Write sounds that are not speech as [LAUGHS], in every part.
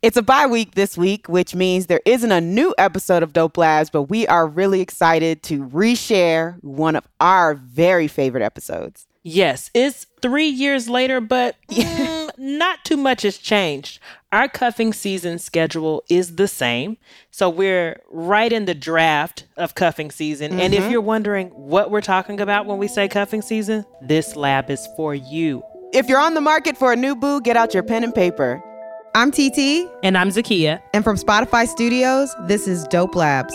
It's a bye week this week, which means there isn't a new episode of Dope Labs, but we are really excited to reshare one of our very favorite episodes. Yes, it's three years later, but [LAUGHS] mm, not too much has changed. Our cuffing season schedule is the same. So we're right in the draft of cuffing season. Mm-hmm. And if you're wondering what we're talking about when we say cuffing season, this lab is for you. If you're on the market for a new boo, get out your pen and paper. I'm TT. And I'm Zakiya. And from Spotify Studios, this is Dope Labs.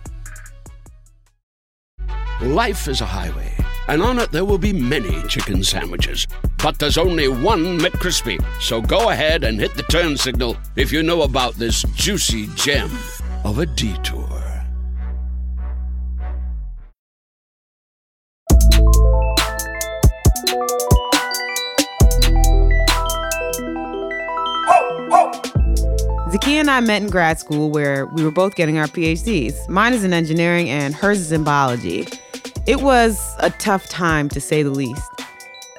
Life is a highway, and on it there will be many chicken sandwiches. But there's only one McCrispy. So go ahead and hit the turn signal if you know about this juicy gem of a detour. Zakia and I met in grad school where we were both getting our PhDs. Mine is in engineering and hers is in biology. It was a tough time, to say the least.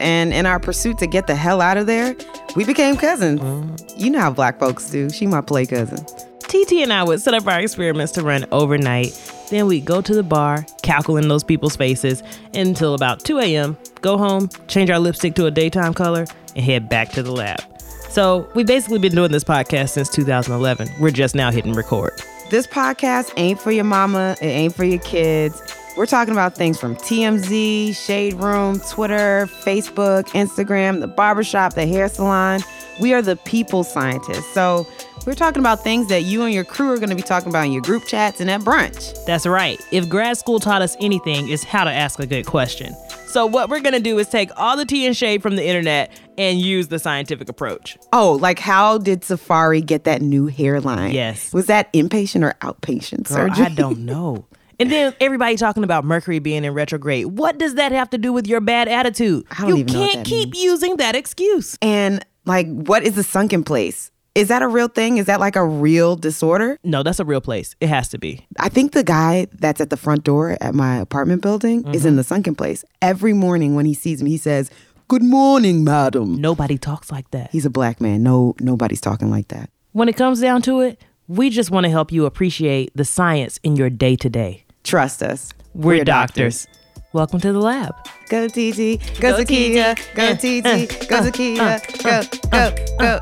And in our pursuit to get the hell out of there, we became cousins. Mm. You know how black folks do. She my play cousin. TT and I would set up our experiments to run overnight. Then we'd go to the bar, cackle in those people's faces until about 2 a.m., go home, change our lipstick to a daytime color, and head back to the lab. So we've basically been doing this podcast since 2011. We're just now hitting record. This podcast ain't for your mama, it ain't for your kids. We're talking about things from TMZ, Shade Room, Twitter, Facebook, Instagram, the barbershop, the hair salon. We are the people scientists. So we're talking about things that you and your crew are going to be talking about in your group chats and at brunch. That's right. If grad school taught us anything, it's how to ask a good question. So what we're going to do is take all the tea and shade from the internet and use the scientific approach. Oh, like how did Safaree get that new hairline? Yes. Was that inpatient or outpatient Girl, surgery? I don't know. [LAUGHS] And then everybody talking about Mercury being in retrograde. What does that have to do with your bad attitude? You can't keep means. using that excuse. And like, what is the sunken place? Is that a real thing? Is that like a real disorder? No, that's a real place. It has to be. I think the guy that's at the front door at my apartment building mm-hmm. is in the sunken place. Every morning when he sees me, he says, Good morning, madam. Nobody talks like that. He's a black man. No, nobody's talking like that. When it comes down to it, we just want to help you appreciate the science in your day to day. Trust us. We're, We're doctors. doctors. Welcome to the lab. Go TT, go, go Zakiya, go TT, go Zakiya, go, go, go,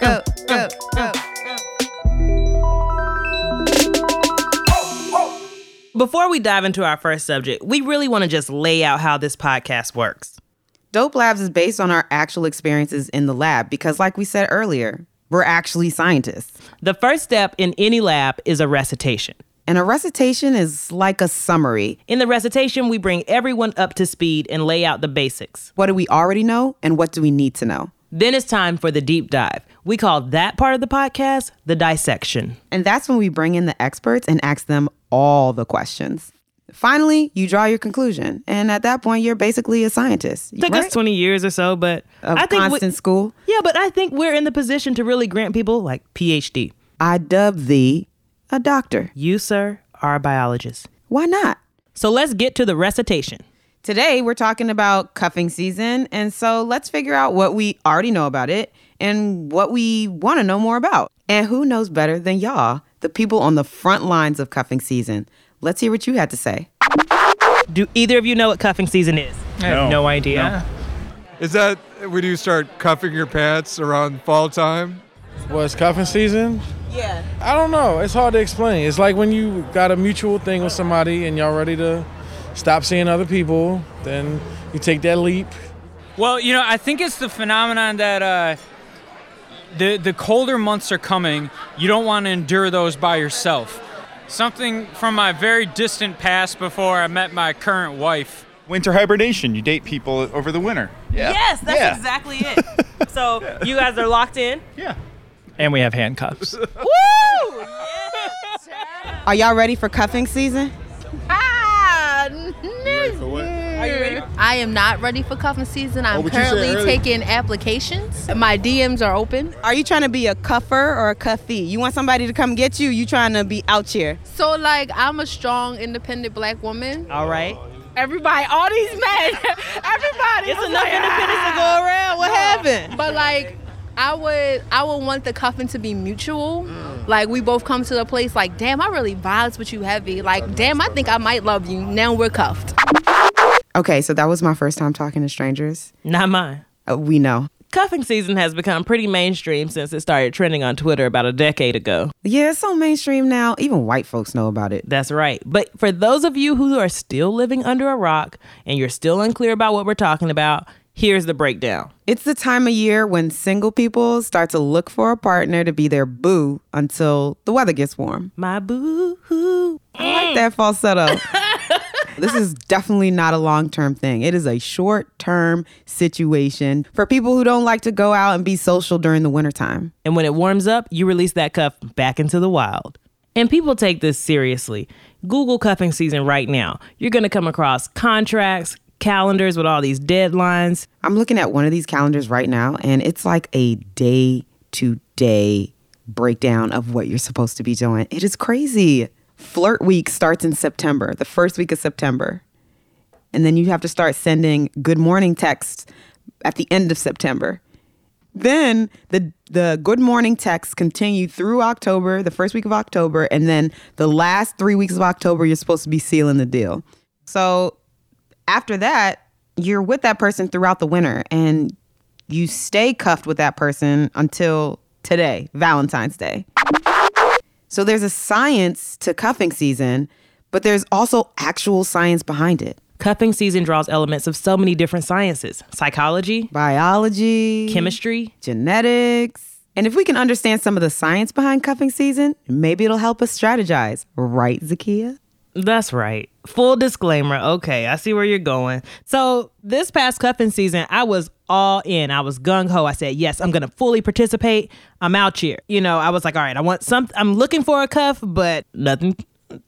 go, go, go, go. Before we dive into our first subject, we really want to just lay out how this podcast works. Dope Labs is based on our actual experiences in the lab because, like we said earlier, we're actually scientists. The first step in any lab is a recitation. And a recitation is like a summary. In the recitation, we bring everyone up to speed and lay out the basics. What do we already know and what do we need to know? Then it's time for the deep dive. We call that part of the podcast the dissection. And that's when we bring in the experts and ask them all the questions. Finally, you draw your conclusion. And at that point, you're basically a scientist. It took right? us 20 years or so, but of I think constant we, school. Yeah, but I think we're in the position to really grant people like PhD. I dub thee a doctor. You, sir, are a biologist. Why not? So let's get to the recitation. Today, we're talking about cuffing season. And so let's figure out what we already know about it and what we want to know more about. And who knows better than y'all, the people on the front lines of cuffing season? Let's hear what you had to say. Do either of you know what cuffing season is? I have no, idea. No. Is that when you start cuffing your pants around fall time? What's cuffing season? Yeah. I don't know. It's hard to explain. It's like when you got a mutual thing with somebody and y'all ready to stop seeing other people, then you take that leap. Well, you know, I think it's the phenomenon that uh, the the colder months are coming. You don't want to endure those by yourself. Something from my very distant past before I met my current wife. Winter hibernation. You date people over the winter. Yeah. Yes, that's Yeah. exactly it. [LAUGHS] so you guys are locked in. Yeah. And we have handcuffs. [LAUGHS] Woo! Are y'all ready for cuffing season? Ah, Are you ready? I am not ready for cuffing season. Oh, I'm what you said currently taking applications. My DMs are open. Are you trying to be a cuffer or a cuffee? You want somebody to come get you? You trying to be out here? So like I'm a strong, independent black woman. All right. Everybody, all these men, [LAUGHS] everybody. It's enough independence to go ah, around. What happened? But like, I would, I would want the cuffing to be mutual. Mm. Like we both come to the place. Like, damn, I really vibes with you heavy. Like, damn, I think I might love you. Now we're cuffed. Okay, so that was my first time talking to strangers. Not mine. Uh, we know. Cuffing season has become pretty mainstream since it started trending on Twitter about a decade ago. Yeah, it's so mainstream now. Even white folks know about it. That's right. But for those of you who are still living under a rock and you're still unclear about what we're talking about, here's the breakdown. It's the time of year when single people start to look for a partner to be their boo until the weather gets warm. My boo hoo. I like that falsetto. [LAUGHS] this is definitely not a long term thing. It is a short term situation for people who don't like to go out and be social during the wintertime. And when it warms up, you release that cuff back into the wild. And people take this seriously. Google cuffing season right now. You're going to come across contracts, calendars with all these deadlines. I'm looking at one of these calendars right now, and it's like a day to day breakdown of what you're supposed to be doing. It is crazy. Flirt week starts in September, the first week of September. And then you have to start sending good morning texts at the end of September. Then the the good morning texts continue through October, the first week of October, and then the last three weeks of October, you're supposed to be sealing the deal. So after that, you're with that person throughout the winter and you stay cuffed with that person until today, Valentine's Day. So there's a science to cuffing season, but there's also actual science behind it. Cuffing season draws elements of so many different sciences psychology, Biology, chemistry. genetics. And if we can understand some of the science behind cuffing season, maybe it'll help us strategize. Right, Zakiya? That's right. Full disclaimer. Okay, I see where you're going. So, this past cuffing season, I was all in. I was gung ho. I said, yes, I'm going to fully participate. I'm out here. You know, I was like, all right, I want some, I'm looking for a cuff, but nothing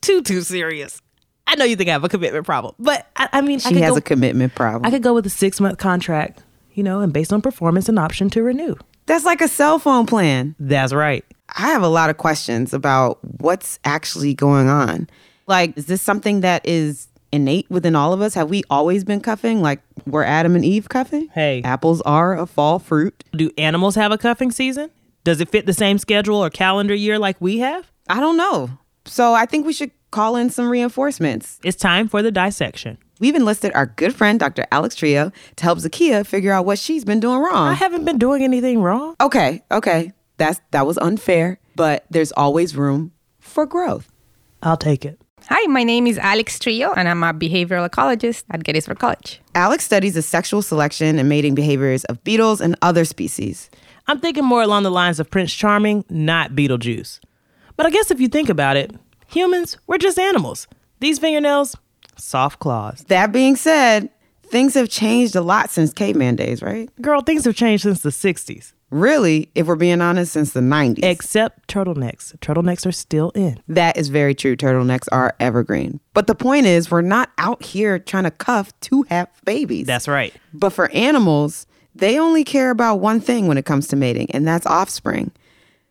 too, too serious. I know you think I have a commitment problem, but I, I mean, I She could has go, a commitment problem. I could go with a six month contract, you know, and based on performance, an option to renew. That's like a cell phone plan. That's right. I have a lot of questions about what's actually going on. Like, is this something that is innate within all of us? Have we always been cuffing? Like, were Adam and Eve cuffing? Hey. Apples are a fall fruit. Do animals have a cuffing season? Does it fit the same schedule or calendar year like we have? I don't know. So I think we should call in some reinforcements. It's time for the dissection. We've enlisted our good friend, Dr. Alex Trio, to help Zakiya figure out what she's been doing wrong. I haven't been doing anything wrong. okay, okay. That's that was unfair, but there's always room for growth. I'll take it. Hi, my name is Alex Trio, and I'm a behavioral ecologist at Gettysburg College. Alex studies the sexual selection and mating behaviors of beetles and other species. I'm thinking more along the lines of Prince Charming, not Beetlejuice. But I guess if you think about it, humans, we're just animals. These fingernails, soft claws. That being said, things have changed a lot since caveman days, right? Girl, things have changed since the 60s. Really, if we're being honest, since the 90s. Except turtlenecks. Turtlenecks are still in. that is very true. Turtlenecks are evergreen. But the point is, we're not out here trying to cuff two half babies. That's right. But for animals, they only care about one thing when it comes to mating, and that's offspring.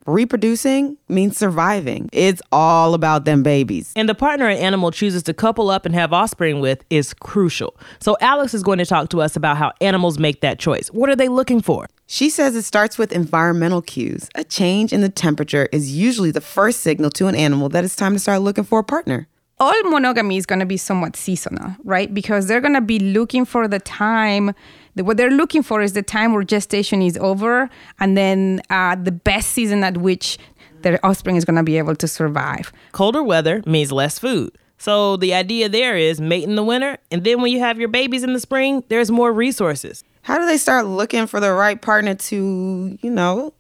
Reproducing means surviving. It's all about them babies. And the partner an animal chooses to couple up and have offspring with is crucial. So Alex is going to talk to us about how animals make that choice. What are they looking for? She says it starts with environmental cues. A change in the temperature is usually the first signal to an animal that it's time to start looking for a partner. All monogamy is going to be somewhat seasonal, right? Because they're going to be looking for the time. What they're looking for is the time where gestation is over, and then uh, the best season at which their offspring is going to be able to survive. Colder weather means less food. So the idea there is mate in the winter, and then when you have your babies in the spring, there's more resources. How do they start looking for the right partner to, you know,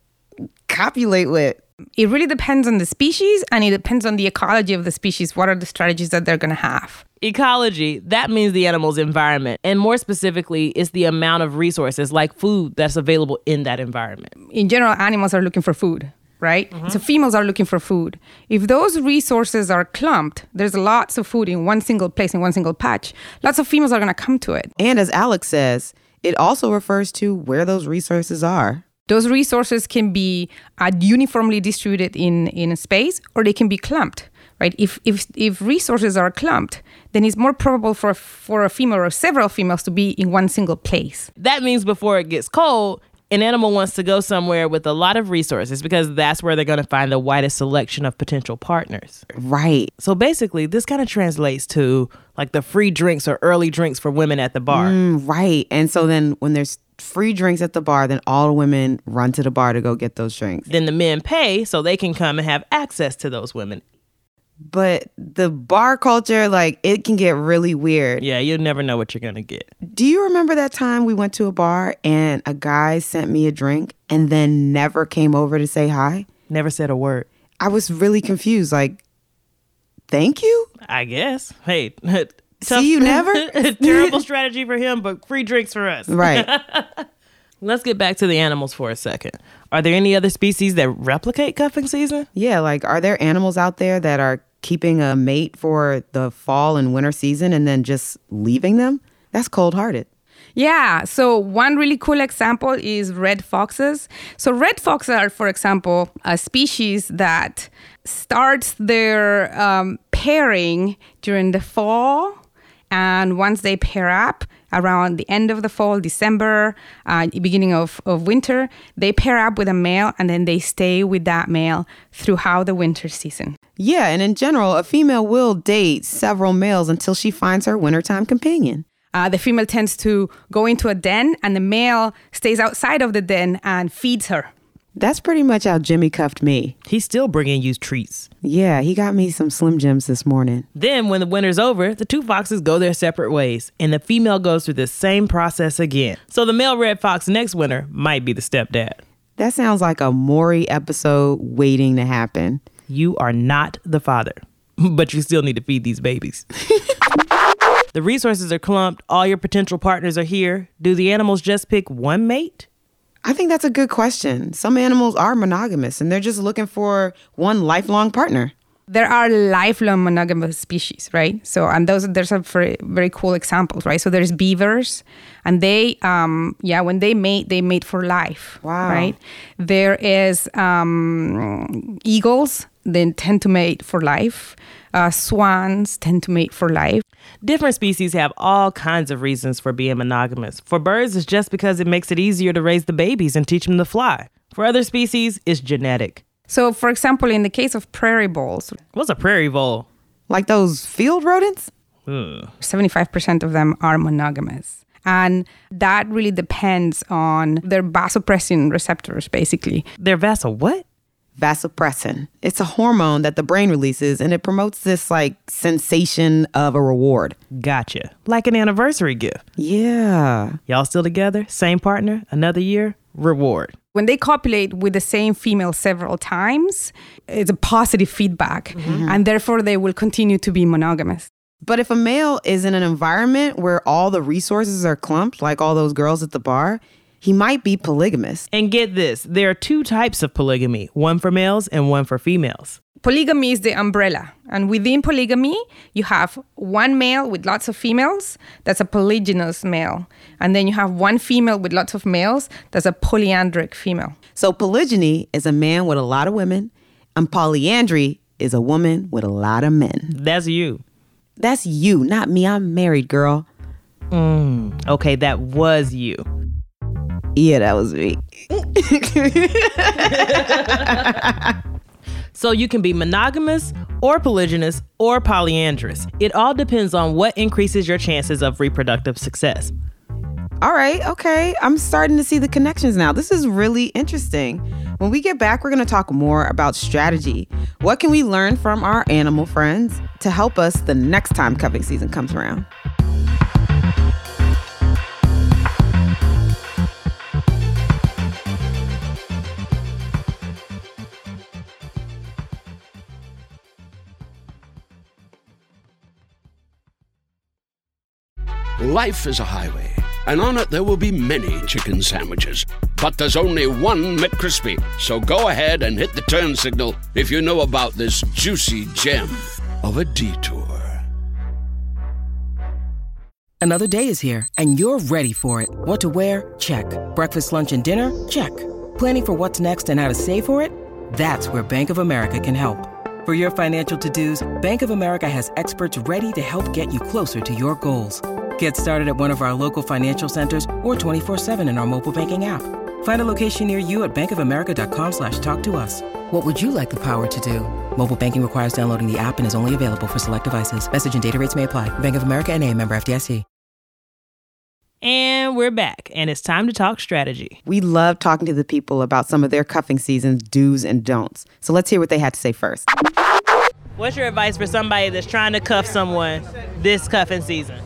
copulate with? It really depends on the species and it depends on the ecology of the species. What are the strategies that they're going to have? Ecology, that means the animal's environment. And more specifically, it's the amount of resources like food that's available in that environment. In general, animals are looking for food, right? Mm-hmm. So females are looking for food. If those resources are clumped, there's lots of food in one single place, in one single patch, lots of females are going to come to it. And as Alex says, it also refers to where those resources are. Those resources can be uh, uniformly distributed in, in a space or they can be clumped, right? If, if, if resources are clumped, then it's more probable for, for a female or several females to be in one single place. That means before it gets cold, an animal wants to go somewhere with a lot of resources because that's where they're going to find the widest selection of potential partners. Right. So basically, this kind of translates to like the free drinks or early drinks for women at the bar. Mm, right. And so then when there's free drinks at the bar, then all the women run to the bar to go get those drinks. Then the men pay so they can come and have access to those women. But the bar culture, like, it can get really weird. Yeah, you'll never know what you're going to get. Do you remember that time we went to a bar and a guy sent me a drink and then never came over to say hi? Never said a word. I was really confused. Like, thank you? I guess. Hey, [LAUGHS] See you never? [LAUGHS] terrible strategy for him, but free drinks for us. Right. [LAUGHS] Let's get back to the animals for a second. Are there any other species that replicate cuffing season? Yeah, like, are there animals out there that are keeping a mate for the fall and winter season and then just leaving them? That's cold hearted. Yeah, so one really cool example is red foxes. So, red foxes are, for example, a species that starts their um, pairing during the fall. And once they pair up around the end of the fall, December, uh, beginning of, of winter, they pair up with a male and then they stay with that male throughout the winter season. Yeah, and in general, a female will date several males until she finds her wintertime companion. Uh, the female tends to go into a den and the male stays outside of the den and feeds her. That's pretty much how Jimmy cuffed me. He's still bringing you treats. Yeah, he got me some Slim Jims this morning. Then, when the winter's over, the two foxes go their separate ways, and the female goes through the same process again. So, the male red fox next winter might be the stepdad. That sounds like a Maury episode waiting to happen. You are not the father, [LAUGHS] but you still need to feed these babies. [LAUGHS] the resources are clumped, all your potential partners are here. Do the animals just pick one mate? I think that's a good question. Some animals are monogamous and they're just looking for one lifelong partner. There are lifelong monogamous species, right? So, and those there's a very very cool examples, right? So there's beavers, and they, um, yeah, when they mate, they mate for life. Wow. Right. There is um, eagles. They tend to mate for life. Uh, swans tend to mate for life. Different species have all kinds of reasons for being monogamous. For birds, it's just because it makes it easier to raise the babies and teach them to fly. For other species, it's genetic. So, for example, in the case of prairie voles, What's a prairie vole? Like those field rodents? Ugh. 75% of them are monogamous. And that really depends on their vasopressin receptors, basically. Their vessel, what? Vasopressin. It's a hormone that the brain releases and it promotes this like sensation of a reward. Gotcha. Like an anniversary gift. Yeah. Y'all still together? Same partner? Another year? Reward. When they copulate with the same female several times, it's a positive feedback, mm-hmm. and therefore they will continue to be monogamous. But if a male is in an environment where all the resources are clumped, like all those girls at the bar, he might be polygamous. And get this there are two types of polygamy one for males and one for females. Polygamy is the umbrella, and within polygamy, you have one male with lots of females, that's a polygynous male, and then you have one female with lots of males, that's a polyandric female. So polygyny is a man with a lot of women, and polyandry is a woman with a lot of men. That's you. That's you, not me. I'm married, girl. Mm, okay, that was you. Yeah, that was me. [LAUGHS] So you can be monogamous or polygynous or polyandrous. It all depends on what increases your chances of reproductive success. All right, okay. I'm starting to see the connections now. This is really interesting. When we get back, we're going to talk more about strategy. What can we learn from our animal friends to help us the next time cuffing season comes around? Life is a highway, and on it there will be many chicken sandwiches. But there's only one McCrispy. So go ahead and hit the turn signal if you know about this juicy gem of a detour. Another day is here, and you're ready for it. What to wear? Check. Breakfast, lunch, and dinner? Check. Planning for what's next and how to save for it? That's where Bank of America can help. For your financial to-dos, Bank of America has experts ready to help get you closer to your goals. Get started at one of our local financial centers or 24-7 in our mobile banking app. Find a location near you at bankofamerica.com slash talk to us. What would you like the power to do? Mobile banking requires downloading the app and is only available for select devices. Message and data rates may apply. Bank of America and a member FDIC. And we're back, and it's time to talk strategy. We love talking to the people about some of their cuffing season's do's and don'ts. So let's hear what they had to say first. What's your advice for somebody that's trying to cuff someone this cuffing season?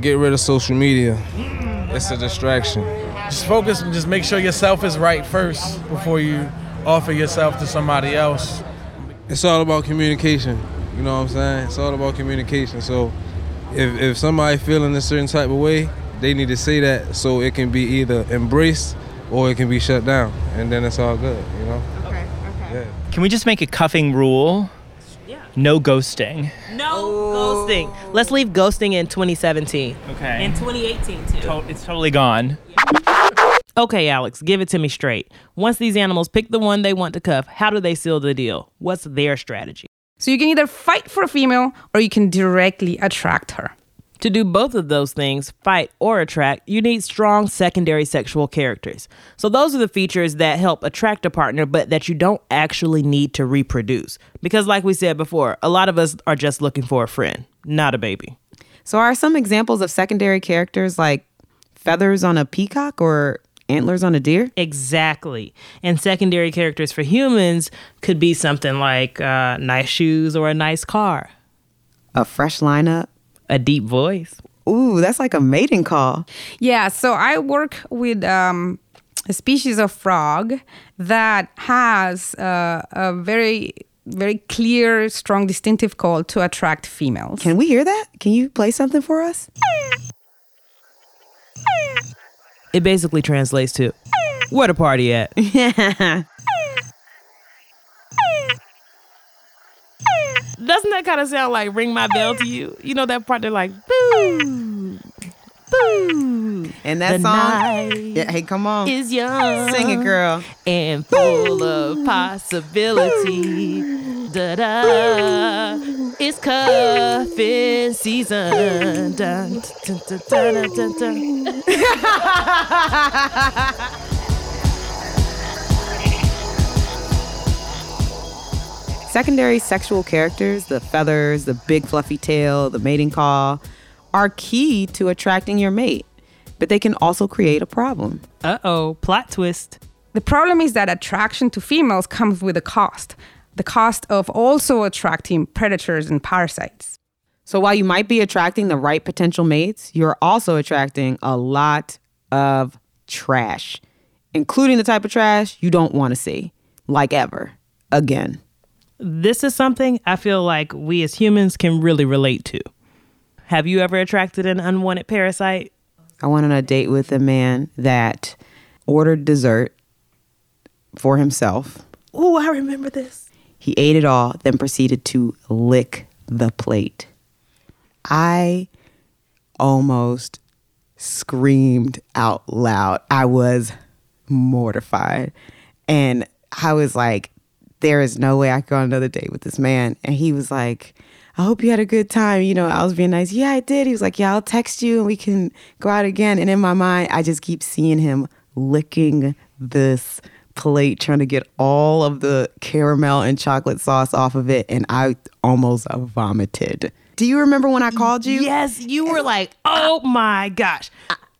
Get rid of social media. It's a distraction. Just focus and just make sure yourself is right first before you offer yourself to somebody else. It's all about communication. You know what I'm saying? It's all about communication. So if, if somebody feeling a certain type of way, they need to say that so it can be either embraced or it can be shut down. And then it's all good, you know? Okay, okay. Can we just make a cuffing rule? Yeah. No ghosting. No ghosting. Let's leave ghosting in 2017. Okay. In 2018 too. To- it's totally gone. Okay, Alex, give it to me straight. Once these animals pick the one they want to cuff, how do they seal the deal? What's their strategy? So you can either fight for a female or you can directly attract her. To do both of those things, fight or attract, you need strong secondary sexual characters. So, those are the features that help attract a partner, but that you don't actually need to reproduce. Because, like we said before, a lot of us are just looking for a friend, not a baby. So are some examples of secondary characters like feathers on a peacock or antlers on a deer? Exactly. And secondary characters for humans could be something like uh, nice shoes or a nice car, A fresh lineup? A deep voice. Ooh, that's like a mating call. Yeah, so I work with um, a species of frog that has uh, a very, very clear, strong, distinctive call to attract females. Can we hear that? Can you play something for us? It basically translates to where the party at? [LAUGHS] Doesn't that kind of sound like ring my bell to you? You know that part they're like boo, boo. And that The song? Yeah, hey, come on. is young. Sing it, girl. And full of possibility. Da da. It's cuffing season. Dun, dun, dun, [LAUGHS] Secondary sexual characters, the feathers, the big fluffy tail, the mating call, are key to attracting your mate, but they can also create a problem. Uh oh, plot twist. The problem is that attraction to females comes with a cost the cost of also attracting predators and parasites. So while you might be attracting the right potential mates, you're also attracting a lot of trash, including the type of trash you don't want to see, like ever, again. This is something I feel like we as humans can really relate to. Have you ever attracted an unwanted parasite? I went on a date with a man that ordered dessert for himself. Oh, I remember this. He ate it all, then proceeded to lick the plate. I almost screamed out loud. I was mortified. And I was like, there is no way I could go on another date with this man. And he was like, I hope you had a good time. You know, I was being nice. Yeah, I did. He was like, Yeah, I'll text you and we can go out again. And in my mind, I just keep seeing him licking this plate, trying to get all of the caramel and chocolate sauce off of it. And I almost vomited. Do you remember when I called you? Yes, you were like, "Oh my gosh."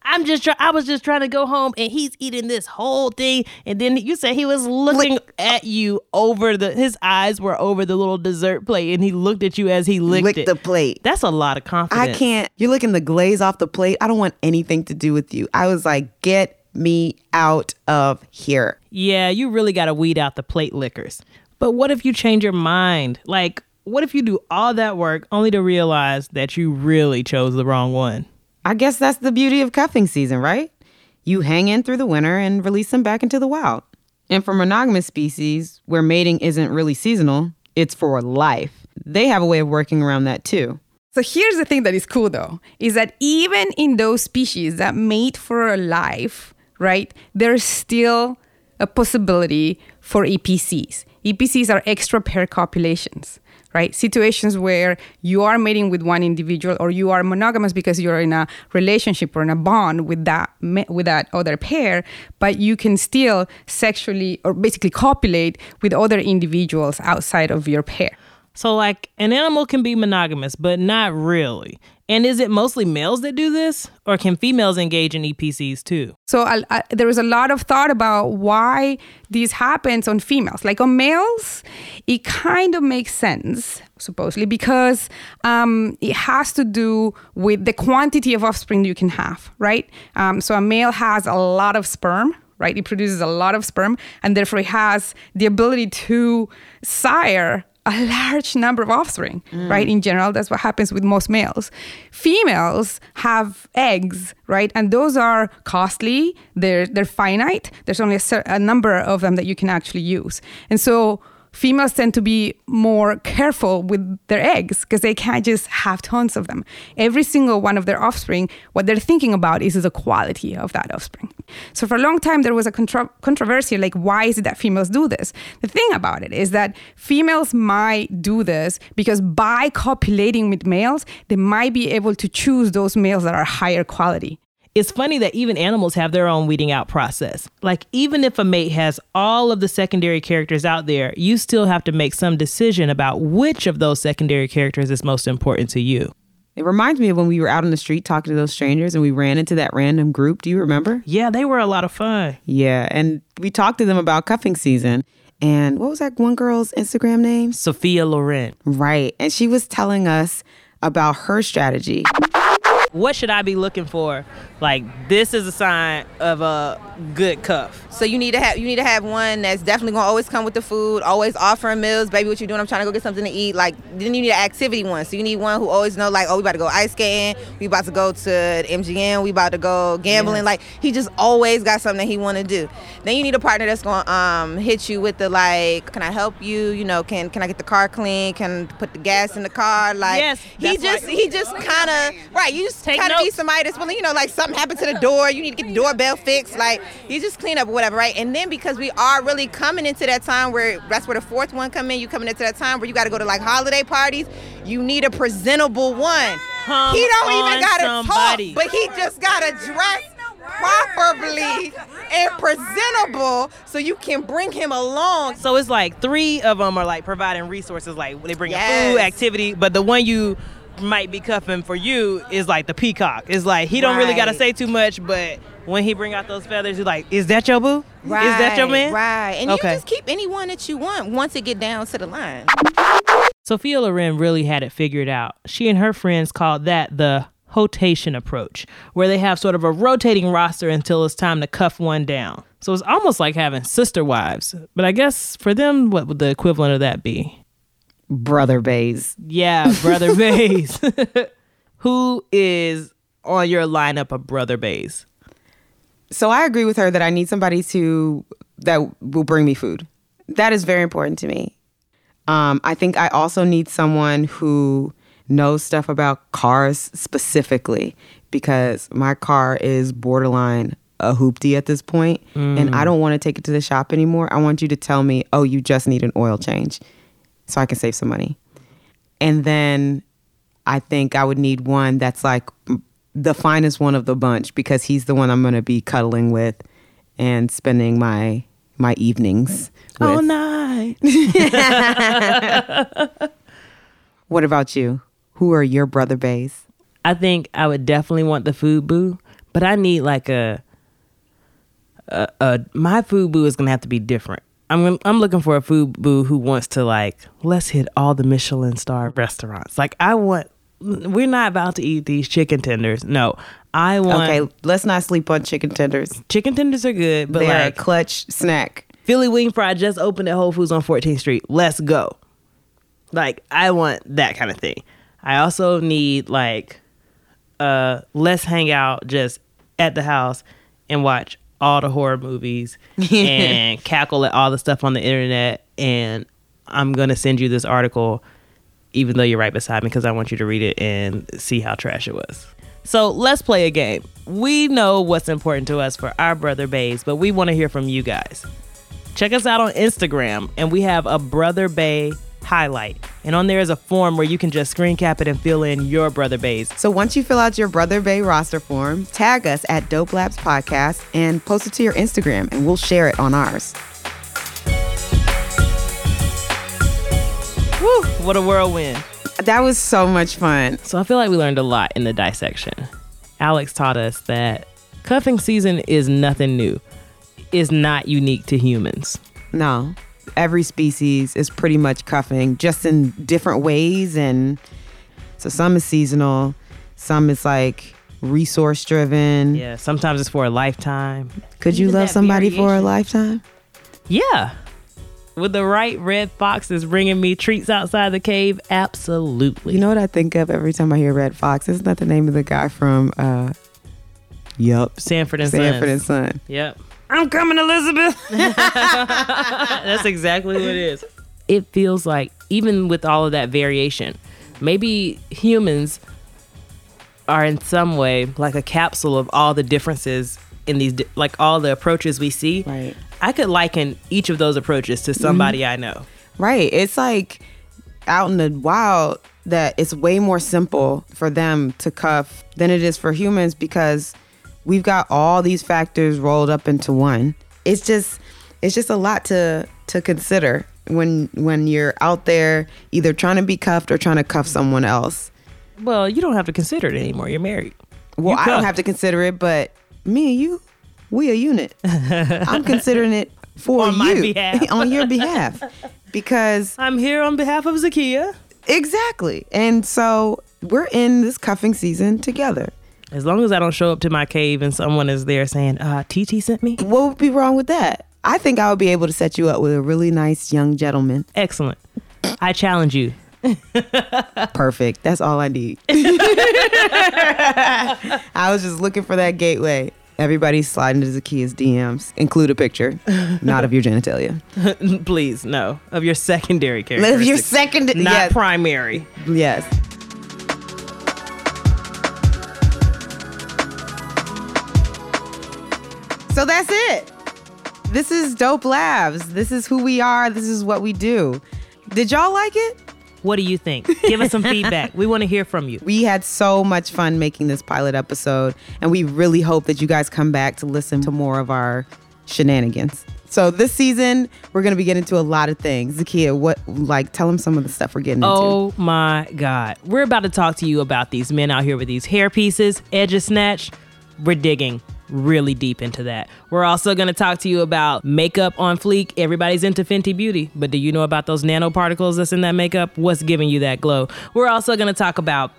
I'm just try- I was just trying to go home and he's eating this whole thing and then you said he was looking at you over the his eyes were over the little dessert plate and he looked at you as he licked Licked it. the plate. That's a lot of confidence. I can't. You're licking the glaze off the plate. I don't want anything to do with you. I was like, get me out of here. Yeah, you really got to weed out the plate lickers. But what if you change your mind? Like, what if you do all that work only to realize that you really chose the wrong one? I guess that's the beauty of cuffing season, right? You hang in through the winter and release them back into the wild. And for monogamous species, where mating isn't really seasonal, it's for life. They have a way of working around that too. So here's the thing that is cool though, is that even in those species that mate for life, right, there's still a possibility for EPCs. EPCs are extra pair copulations, right? Situations where you are mating with one individual or you are monogamous because you're in a relationship or in a bond with that with that other pair, but you can still sexually or basically copulate with other individuals outside of your pair. So, like, an animal can be monogamous, but not really. And is it mostly males that do this, or can females engage in EPCs too? So I, I, there was a lot of thought about why this happens on females. Like on males, it kind of makes sense, supposedly, because um, it has to do with the quantity of offspring you can have, right? Um, so a male has a lot of sperm, right? It produces a lot of sperm, and therefore it has the ability to sire a large number of offspring, mm. right? In general, that's what happens with most males. Females have eggs, right? And those are costly. They're they're finite. There's only a, a number of them that you can actually use, and so females tend to be more careful with their eggs because they can't just have tons of them. Every single one of their offspring, what they're thinking about is the quality of that offspring. So for a long time, there was a contra- controversy like, why is it that females do this? The thing about it is that females might do this because by copulating with males, they might be able to choose those males that are higher quality. It's funny that even animals have their own weeding out process. Like, even if a mate has all of the secondary characters out there, you still have to make some decision about which of those secondary characters is most important to you. It reminds me of when we were out on the street talking to those strangers and we ran into that random group. Do you remember? Yeah, they were a lot of fun. Yeah, and we talked to them about cuffing season. And what was that one girl's Instagram name? Sophia Loren. Right. And she was telling us about her strategy what should I be looking for? Like this is a sign of a good cuff. So you need to have you need to have one that's definitely gonna always come with the food, always offering meals. Baby, what you doing? I'm trying to go get something to eat. Like then you need an activity one. So you need one who always know like, oh, we about to go ice skating, we about to go to the MGM, we about to go gambling. Yes. Like he just always got something that he want to do. Then you need a partner that's gonna um, hit you with the like, can I help you? You know, can can I get the car clean? Can put the gas in the car? Like yes, he just he just kind of right. You just Take kind of be somebody that's willing, you know, like something happened to the door, you need to get the doorbell fixed. Like you just clean up or whatever, right? And then because we are really coming into that time where that's where the fourth one come in, you coming into that time where you got to go to like holiday parties. You need a presentable one. Come he don't even gotta somebody. talk, but he just gotta dress properly and presentable so you can bring him along. So it's like three of them are like providing resources, like they bring Yes. food, activity, but the one you might be cuffing for you is like the peacock. It's like he don't really gotta say too much, but when he bring out those feathers, you're like, is that your boo? Right, Is that your man? Right. And Okay. you just keep anyone that you want once it get down to the line. Sophia Loren really had it figured out. She and her friends called that the hotation approach, where they have sort of a rotating roster until it's time to cuff one down. So it's almost like having sister wives. But I guess for them, what would the equivalent of that be? Brother bays. Yeah, Brother [LAUGHS] Bays. [LAUGHS] Who is on your lineup of Brother Bays? So I agree with her that I need somebody to that will bring me food. That is very important to me. Um, I think I also need someone who knows stuff about cars specifically because my car is borderline a hoopty at this point, and I don't want to take it to the shop anymore. I want you to tell me, oh, you just need an oil change, so I can save some money. And then I think I would need one that's like the finest one of the bunch because he's the one I'm going to be cuddling with and spending my my evenings with. All night. [LAUGHS] What about you? Who are your brother bays? I think I would definitely want the food boo, but I need like a, a, a my food boo is gonna have to be different. I'm I'm looking for a food boo who wants to like let's hit all the Michelin star restaurants. Like I want, we're not about to eat these chicken tenders. No, I want. Okay, let's not sleep on chicken tenders. Chicken tenders are good, but They're like a clutch snack. Philly Wing Fry just opened at Whole Foods on 14th Street. Let's go. Like, I want that kind of thing. I also need like uh, let's hang out just at the house and watch all the horror movies and [LAUGHS] cackle at all the stuff on the internet. And I'm gonna send you this article, even though you're right beside me, because I want you to read it and see how trash it was. So let's play a game. We know what's important to us for our brother bays, but we want to hear from you guys. Check us out on Instagram, and we have a Brother Bay highlight. And on there is a form where you can just screen cap it and fill in your Brother Bays. So once you fill out your Brother Bay roster form, tag us at Dope Labs Podcast and post it to your Instagram, and we'll share it on ours. Woo, what a whirlwind. That was so much fun. So I feel like we learned a lot in the dissection. Alex taught us that cuffing season is nothing new. Is not unique to humans. No. Every species is pretty much cuffing, just in different ways. And so some is seasonal, some is like resource driven. Yeah, sometimes it's for a lifetime. Could you Even love that somebody for a lifetime? Yeah. With the right red foxes bringing me treats outside the cave, absolutely. You know what I think of every time I hear Redd Foxx? Isn't that the name of the guy from uh Yup. Sanford and Sanford and Son. Yep. I'm coming, Elizabeth. [LAUGHS] [LAUGHS] That's exactly what it is. It feels like, even with all of that variation, maybe humans are in some way like a capsule of all the differences in these, like all the approaches we see. Right. I could liken each of those approaches to somebody Mm-hmm. I know. Right. It's like out in the wild that it's way more simple for them to cuff than it is for humans because we've got all these factors rolled up into one. It's just it's just a lot to to consider when when you're out there either trying to be cuffed or trying to cuff someone else. Well, you don't have to consider it anymore. You're married. Well, You I don't have to consider it, but me and you, we a unit. [LAUGHS] I'm considering it for On you [LAUGHS] on your behalf because I'm here on behalf of Zakiya. Exactly. And so we're in this cuffing season together. As long as I don't show up to my cave and someone is there saying, uh, TT sent me. What would be wrong with that? I think I would be able to set you up with a really nice young gentleman. Excellent. I challenge you. Perfect. That's all I need. [LAUGHS] [LAUGHS] I was just looking for that gateway. Everybody's sliding into Zakiya's DMs. Include a picture, not of your genitalia. [LAUGHS] Please, no. Of your secondary character. Of your second, Not yes. primary. Yes. So that's it. This is Dope Labs. This is who we are. This is what we do. Did y'all like it? What do you think? Give us some [LAUGHS] feedback. We want to hear from you. We had so much fun making this pilot episode, and we really hope that you guys come back to listen to more of our shenanigans. So this season, we're gonna be getting into a lot of things. Zakiya, what like tell them some of the stuff we're getting into. Oh my God. We're about to talk to you about these men out here with these hair pieces, edges snatched. We're digging really deep into that. We're also going to talk to you about makeup on fleek. Everybody's into Fenty Beauty, but do you know about those nanoparticles that's in that makeup? What's giving you that glow? We're also going to talk about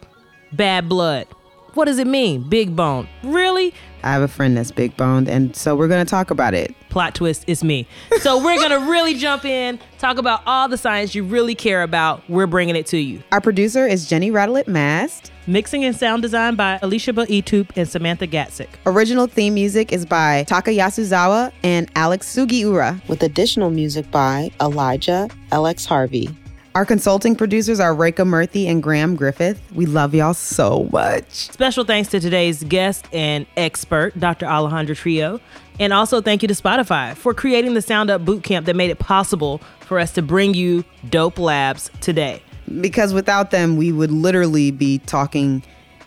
bad blood. What does it mean? Big bone. Really? I have a friend that's big boned, and so we're gonna talk about it. Plot twist, it's me. So we're going [LAUGHS] to really jump in, talk about all the science you really care about. We're bringing it to you. Our producer is Jenny Radelet Mast. Mixing and sound design by Alicia Etup and Samantha Gatzik. Original theme music is by Taka Yasuzawa and Alex Sugiura, with additional music by Elijah LX Harvey. Our consulting producers are Rekha Murthy and Graham Griffith. We love y'all so much. Special thanks to today's guest and expert, Dr. Alejandro Trio. And also thank you to Spotify for creating the Sound Up Bootcamp that made it possible for us to bring you Dope Labs today. Because without them, we would literally be talking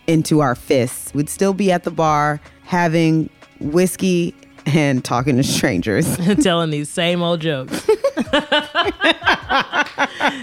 into our fists. We'd still be at the bar having whiskey and talking to strangers. [LAUGHS] telling these same old jokes.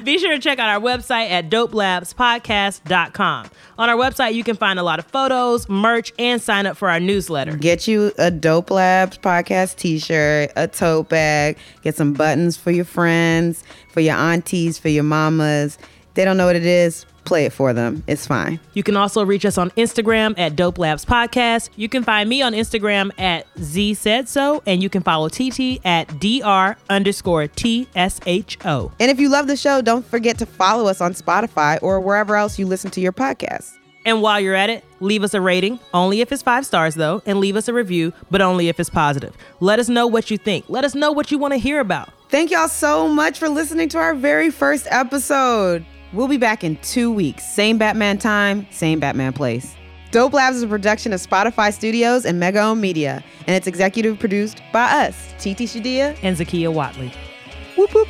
Be sure to check out our website at dopelabspodcast.com. On our website, you can find a lot of photos, merch, and sign up for our newsletter. Get you a Dope Labs podcast t shirt, a tote bag, get some buttons for your friends, for your aunties, for your mamas. They don't know what it is, play it for them. It's fine. You can also reach us on Instagram at Dope Labs Podcast. You can find me on Instagram at Z Said So, and you can follow TT at DR underscore TSHO. And if you love the show, don't forget to follow us on Spotify or wherever else you listen to your podcasts. And while you're at it, leave us a rating, only if it's five stars though, and leave us a review, but only if it's positive. Let us know what you think. Let us know what you want to hear about. Thank y'all so much for listening to our very first episode. We'll be back in two weeks. Same Batman time, same Batman place. Dope Labs is a production of Spotify Studios and Mega Ohm Media, and it's executive produced by us, Titi Shodiya and Zakiya Whatley. Whoop whoop.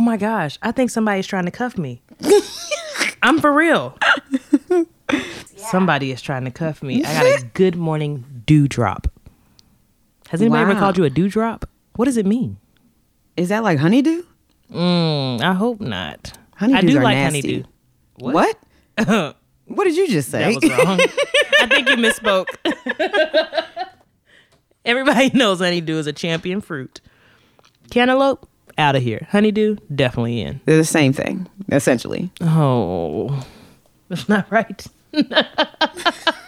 Oh my gosh, I think somebody's trying to cuff me. [LAUGHS] I'm for real. [LAUGHS] Somebody is trying to cuff me. I got a [LAUGHS] good morning dewdrop. Has anybody ever called you a dewdrop? What does it mean? Is that like honeydew? Mm, I hope not. I Honeydews do are like nasty. honeydew. What? what did you just say? That was wrong. I think you misspoke. Everybody knows honeydew is a champion fruit. Cantaloupe, out of here. Honeydew, definitely in. They're the same thing, essentially. Oh, [LAUGHS] that's not right. [LAUGHS]